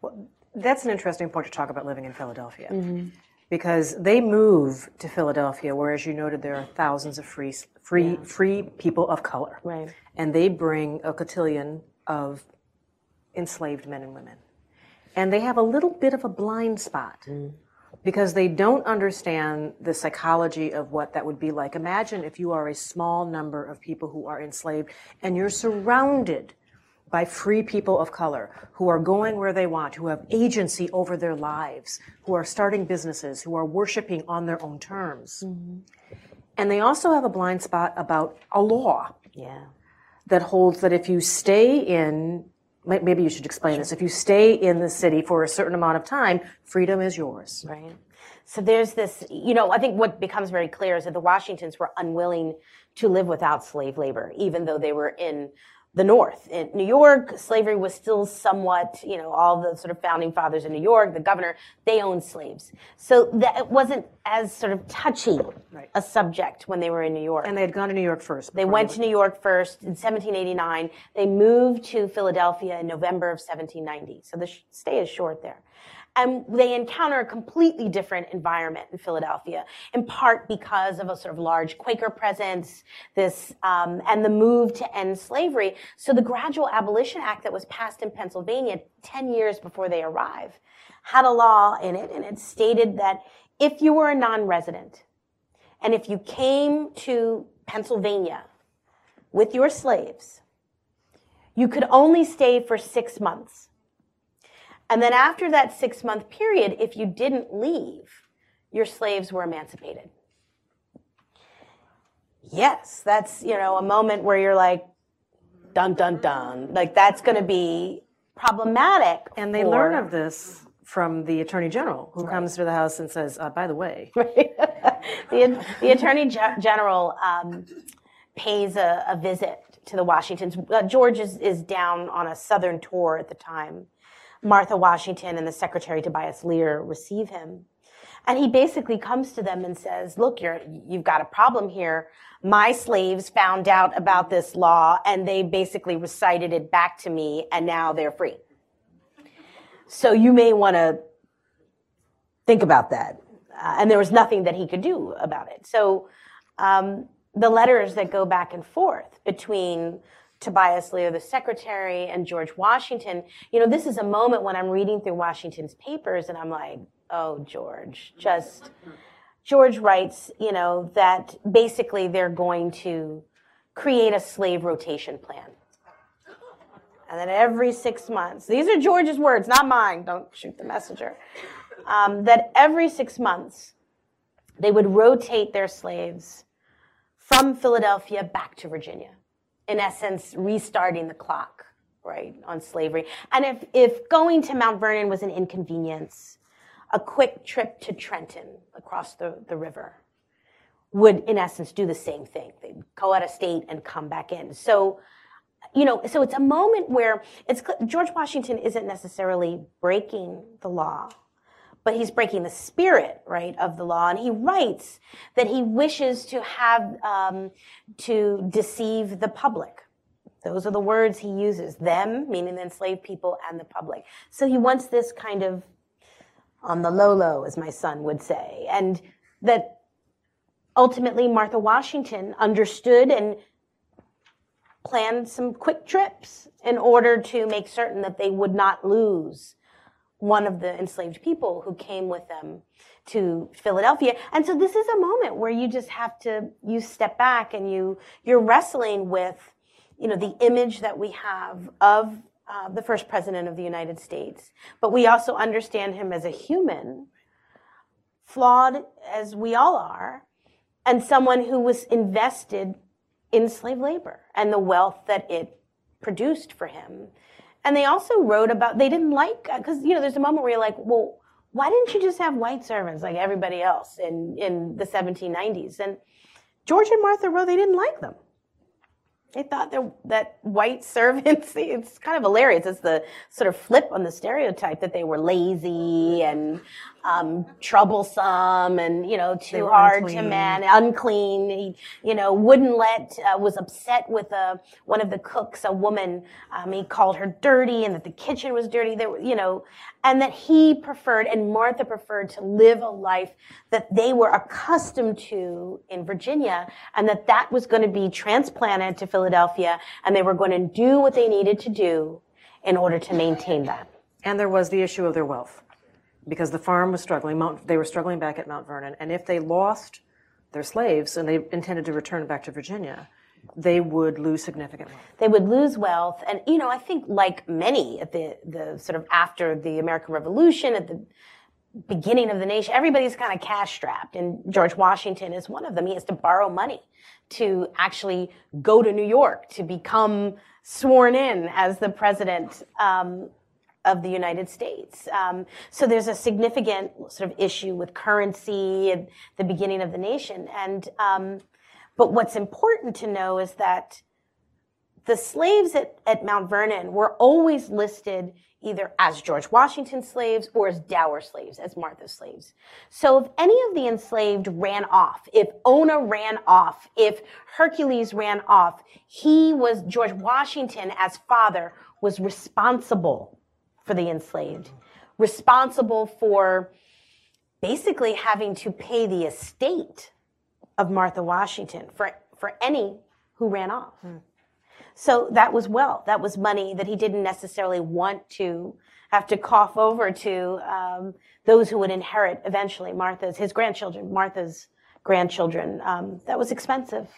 Well, that's an interesting point to talk about living in Philadelphia. Mm-hmm. Because they move to Philadelphia, where, as you noted, there are thousands of free, free, yeah. free people of color, right? And they bring a cotillion of enslaved men and women, and they have a little bit of a blind spot. Mm because they don't understand the psychology of what that would be like. Imagine if you are a small number of people who are enslaved and you're surrounded by free people of color who are going where they want, who have agency over their lives, who are starting businesses, who are worshiping on their own terms. Mm-hmm. And they also have a blind spot about a law. Yeah. That holds that if you stay in maybe you should explain this. If you stay in the city for a certain amount of time, freedom is yours. Right. So there's this, you know, I think what becomes very clear is that the Washingtons were unwilling to live without slave labor, even though they were in the North. In New York, slavery was still somewhat, you know, all the sort of founding fathers in New York, the governor, they owned slaves. So that it wasn't as sort of touchy right. a subject when they were in New York. And they had gone to New York first. They went to New York first in 1789. They moved to Philadelphia in November of 1790. So the stay is short there and they encounter a completely different environment in Philadelphia, in part because of a sort of large Quaker presence, this um, and the move to end slavery. So the Gradual Abolition Act that was passed in Pennsylvania ten years before they arrive had a law in it, and it stated that if you were a non-resident and if you came to Pennsylvania with your slaves, you could only stay for six months. And then after that six month period, if you didn't leave, your slaves were emancipated. Yes, that's, you know, a moment where you're like, dun, dun, dun. Like that's going to be problematic. And they for... learn of this from the attorney general who right. comes to the house and says, uh, by the way. Right. the, the attorney general um, pays a, a, visit to the Washingtons. Uh, George is, is down on a southern tour at the time. Martha Washington and the secretary Tobias Lear receive him. And he basically comes to them and says, look, you're, you've got a problem here. My slaves found out about this law and they basically recited it back to me and now they're free. So you may want to think about that. uh, and there was nothing that he could do about it. So um, the letters that go back and forth between Tobias Lear, the secretary, and George Washington, you know, this is a moment when I'm reading through Washington's papers and I'm like, oh, George, just. George writes, you know, that basically they're going to create a slave rotation plan. And then every six months, these are George's words, not mine, don't shoot the messenger. Um, that every six months, they would rotate their slaves from Philadelphia back to Virginia. In essence, restarting the clock, right, on slavery. And if, if going to Mount Vernon was an inconvenience, a quick trip to Trenton across the, the river would, in essence, do the same thing. They'd go out of state and come back in. So, you know, so it's a moment where it's George Washington isn't necessarily breaking the law, but he's breaking the spirit, right, of the law. And he writes that he wishes to have um, to deceive the public. Those are the words he uses: them, meaning the enslaved people, and the public. So he wants this kind of on the low low, as my son would say, and that ultimately Martha Washington understood and planned some quick trips in order to make certain that they would not lose one of the enslaved people who came with them to Philadelphia. And so this is a moment where you just have to, you step back and you, you're wrestling with, you know, the image that we have of uh, the first president of the United States. But we also understand him as a human, flawed as we all are, and someone who was invested in slave labor and the wealth that it produced for him. And they also wrote about, they didn't like, uh, because, you know, there's a moment where you're like, well, why didn't you just have white servants like everybody else in, in the 1790s? And George and Martha wrote they didn't like them. They thought that that white servants, it's kind of hilarious. It's the sort of flip on the stereotype that they were lazy and um, troublesome and, you know, too hard unclean. to man, unclean. He, you know, wouldn't let, uh, was upset with a, uh, one of the cooks, a woman. Um, he called her dirty and that the kitchen was dirty. There, you know, and that he preferred and Martha preferred to live a life that they were accustomed to in Virginia and that that was going to be transplanted to Philadelphia and they were going to do what they needed to do in order to maintain that. And there was the issue of their wealth because the farm was struggling. Mount, they were struggling back at Mount Vernon. And if they lost their slaves and they intended to return back to Virginia, they would lose significant wealth. They would lose wealth. And, you know, I think like many at the, the sort of after the American Revolution, at the beginning of the nation, everybody's kind of cash strapped. And George Washington is one of them. He has to borrow money to actually go to New York to become sworn in as the president um, of the United States. Um, so there's a significant sort of issue with currency at the beginning of the nation. And um, but what's important to know is that the slaves at, at Mount Vernon were always listed either as George Washington slaves or as dower slaves, as Martha's slaves. So if any of the enslaved ran off, if Ona ran off, if Hercules ran off, he was, George Washington as father was responsible for the enslaved, responsible for basically having to pay the estate of Martha Washington for, for any who ran off. Hmm. So that was wealth. That was money that he didn't necessarily want to have to cough over to um, those who would inherit eventually Martha's, his grandchildren, Martha's grandchildren. Um, that was expensive.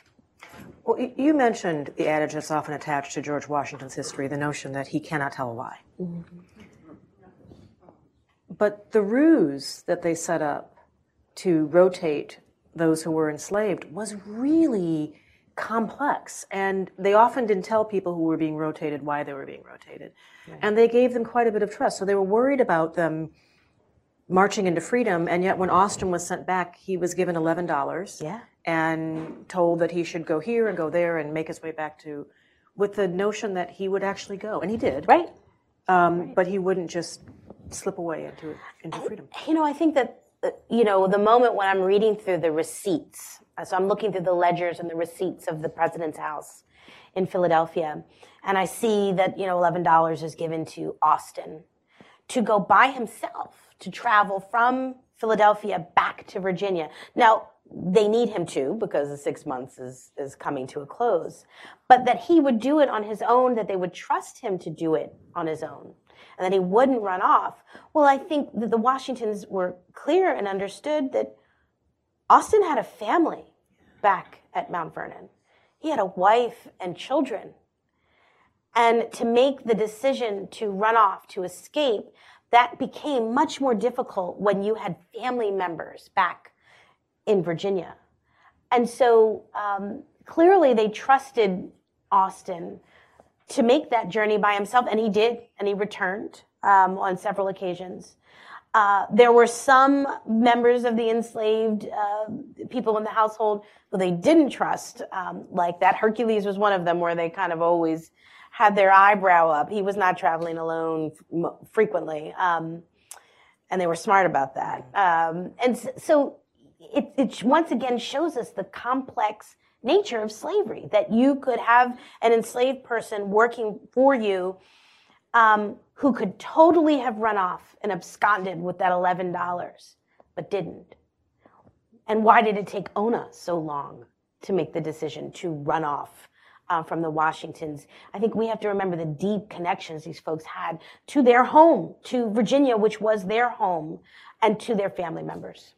Well, you mentioned the adage that's often attached to George Washington's history, the notion that he cannot tell a lie. Mm-hmm. But the ruse that they set up to rotate those who were enslaved was really complex. And they often didn't tell people who were being rotated why they were being rotated. Right. And they gave them quite a bit of trust. So they were worried about them marching into freedom. And yet, when Austin was sent back, he was given $11 yeah. and told that he should go here and go there and make his way back to, with the notion that he would actually go. And he did. Right. Um, right. But he wouldn't just slip away into, into freedom. You know, I think that uh, you know, the moment when I'm reading through the receipts, uh, so I'm looking through the ledgers and the receipts of the president's house in Philadelphia, and I see that, you know, $11 is given to Austin to go by himself to travel from Philadelphia back to Virginia. Now, they need him to because the six months is, is coming to a close, but that he would do it on his own, that they would trust him to do it on his own, and that he wouldn't run off. Well, I think that the Washingtons were clear and understood that Austin had a family back at Mount Vernon. He had a wife and children. And to make the decision to run off, to escape, that became much more difficult when you had family members back in Virginia. And so um, clearly they trusted Austin to make that journey by himself, and he did, and he returned um, on several occasions. Uh, there were some members of the enslaved uh, people in the household who they didn't trust, um, like that. Hercules was one of them, where they kind of always had their eyebrow up. He was not traveling alone frequently, um, and they were smart about that. Um, and so it, it once again shows us the complex nature of slavery that you could have an enslaved person working for you um, who could totally have run off and absconded with that $11 but didn't. And why did it take ona so long to make the decision to run off uh, from the washingtons? I think we have to remember the deep connections these folks had to their home to virginia which was their home and to their family members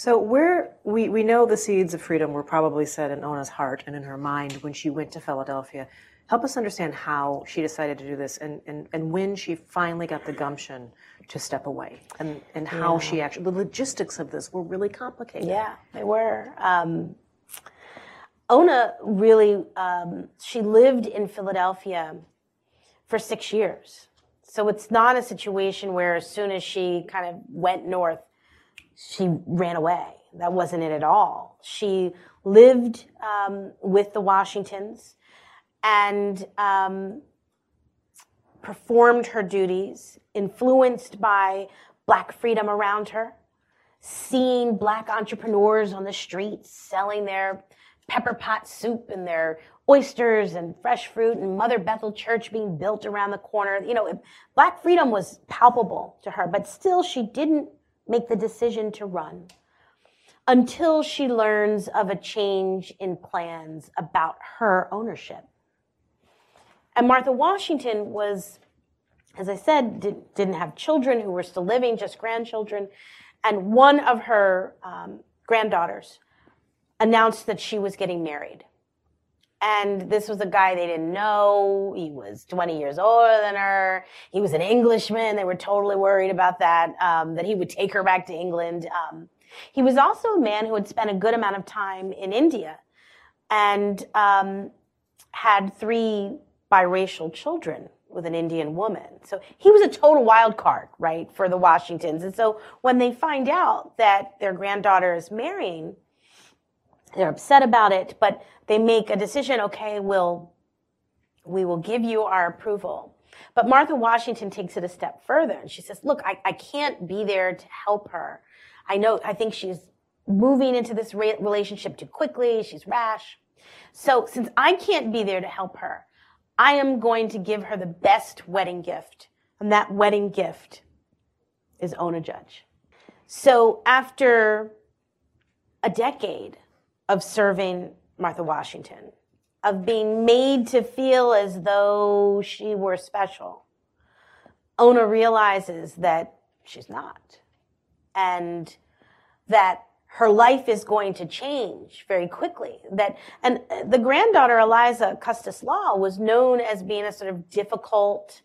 so where we, we know the seeds of freedom were probably set in Ona's heart and in her mind when she went to Philadelphia. Help us understand how she decided to do this and, and, and when she finally got the gumption to step away and, and how yeah. she actually, the logistics of this were really complicated. Yeah, they were. Um, Ona really, um, she lived in Philadelphia for six years. So it's not a situation where as soon as she kind of went north, she ran away. That wasn't it at all. She lived um, with the Washingtons and um, performed her duties, influenced by black freedom around her, seeing black entrepreneurs on the streets selling their pepper pot soup and their oysters and fresh fruit and Mother Bethel Church being built around the corner. You know, black freedom was palpable to her, but still she didn't make the decision to run until she learns of a change in plans about her ownership. And Martha Washington was, as I said, did, not have children who were still living, just grandchildren. And one of her um, granddaughters announced that she was getting married. And this was a guy they didn't know. He was 20 years older than her. He was an Englishman. They were totally worried about that, um, that he would take her back to England. Um, he was also a man who had spent a good amount of time in India and um, had three biracial children with an Indian woman. So he was a total wild card, right, for the Washingtons. And so when they find out that their granddaughter is marrying, they're upset about it, but they make a decision, okay, we'll, we will give you our approval. But Martha Washington takes it a step further and she says, look, I, I can't be there to help her. I know, I think she's moving into this re- relationship too quickly. She's rash. So since I can't be there to help her, I am going to give her the best wedding gift. And that wedding gift is Ona Judge. So after a decade of serving Martha Washington, of being made to feel as though she were special. Ona realizes that she's not. And that her life is going to change very quickly. That and the granddaughter Eliza Custis Law was known as being a sort of difficult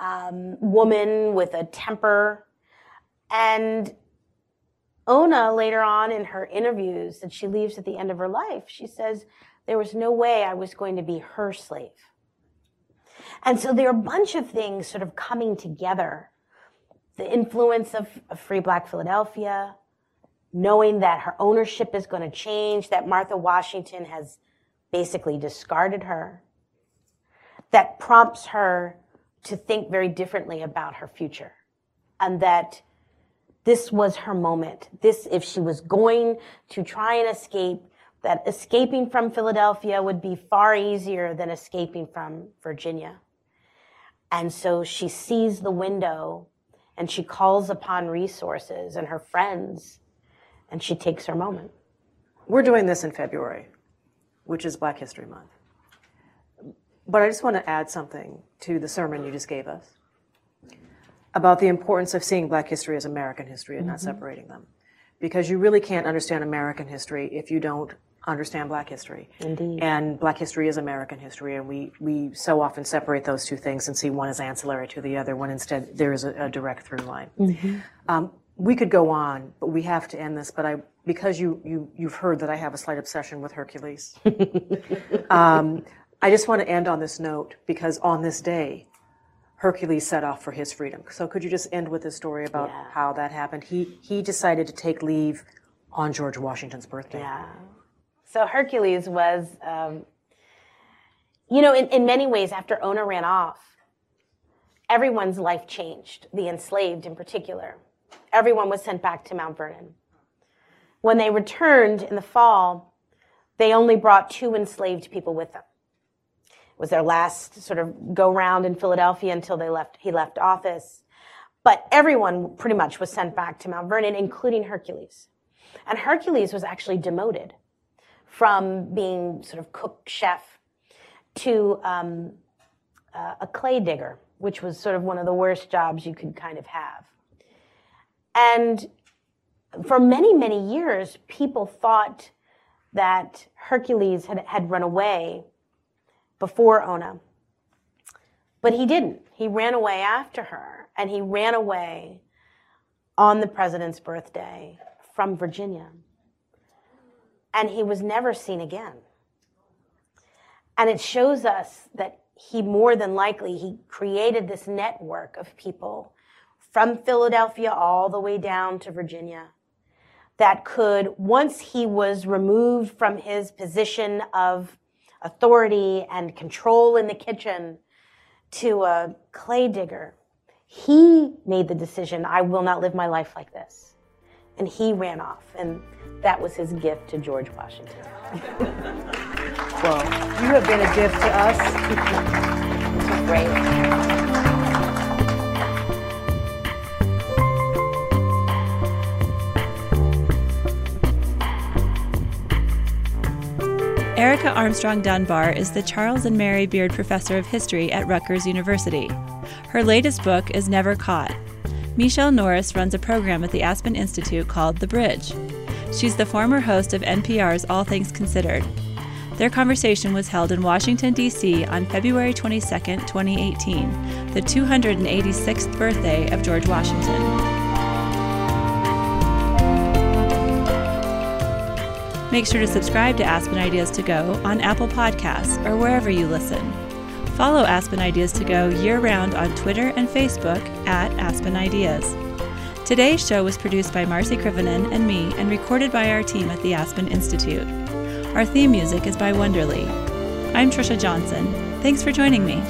um, woman with a temper, and Ona later on in her interviews that she leaves at the end of her life, she says, There was no way I was going to be her slave. And so there are a bunch of things sort of coming together. The influence of, of Free Black Philadelphia, knowing that her ownership is going to change, that Martha Washington has basically discarded her, that prompts her to think very differently about her future. And that this was her moment. This, if she was going to try and escape, that escaping from Philadelphia would be far easier than escaping from Virginia. And so she sees the window and she calls upon resources and her friends and she takes her moment. We're doing this in February, which is Black History Month. But I just want to add something to the sermon you just gave us about the importance of seeing Black history as American history and not mm-hmm. separating them. Because you really can't understand American history if you don't understand Black history. Indeed. And Black history is American history, and we, we so often separate those two things and see one as ancillary to the other when instead there is a, a direct through line. Mm-hmm. Um, we could go on, but we have to end this. But I, because you, you, you've heard that I have a slight obsession with Hercules. um, I just want to end on this note because on this day, Hercules set off for his freedom. So could you just end with a story about yeah. how that happened? He he decided to take leave on George Washington's birthday. Yeah. So Hercules was, um, you know, in, in many ways, after Ona ran off, everyone's life changed. The enslaved, in particular, everyone was sent back to Mount Vernon. When they returned in the fall, they only brought two enslaved people with them was their last sort of go round in Philadelphia until they left, he left office. But everyone pretty much was sent back to Mount Vernon, including Hercules. And Hercules was actually demoted from being sort of cook chef to um, uh, a clay digger, which was sort of one of the worst jobs you could kind of have. And for many, many years, people thought that Hercules had, had run away before Ona. But he didn't. He ran away after her, and he ran away on the president's birthday from Virginia. And he was never seen again. And it shows us that he more than likely he created this network of people from Philadelphia all the way down to Virginia that could once he was removed from his position of authority and control in the kitchen to a clay digger. He made the decision, I will not live my life like this. And he ran off. And that was his gift to George Washington. well, you have been a gift to us. this was great. Erica Armstrong Dunbar is the Charles and Mary Beard Professor of History at Rutgers University. Her latest book is Never Caught. Michele Norris runs a program at the Aspen Institute called The Bridge. She's the former host of NPR's All Things Considered. Their conversation was held in Washington, D.C. on February 22, 2018, the 286th birthday of George Washington. Make sure to subscribe to Aspen Ideas to Go on Apple Podcasts or wherever you listen. Follow Aspen Ideas to Go year round on Twitter and Facebook at Aspen Ideas. Today's show was produced by Marci Krivonen and me and recorded by our team at the Aspen Institute. Our theme music is by Wonderly. I'm Trisha Johnson. Thanks for joining me.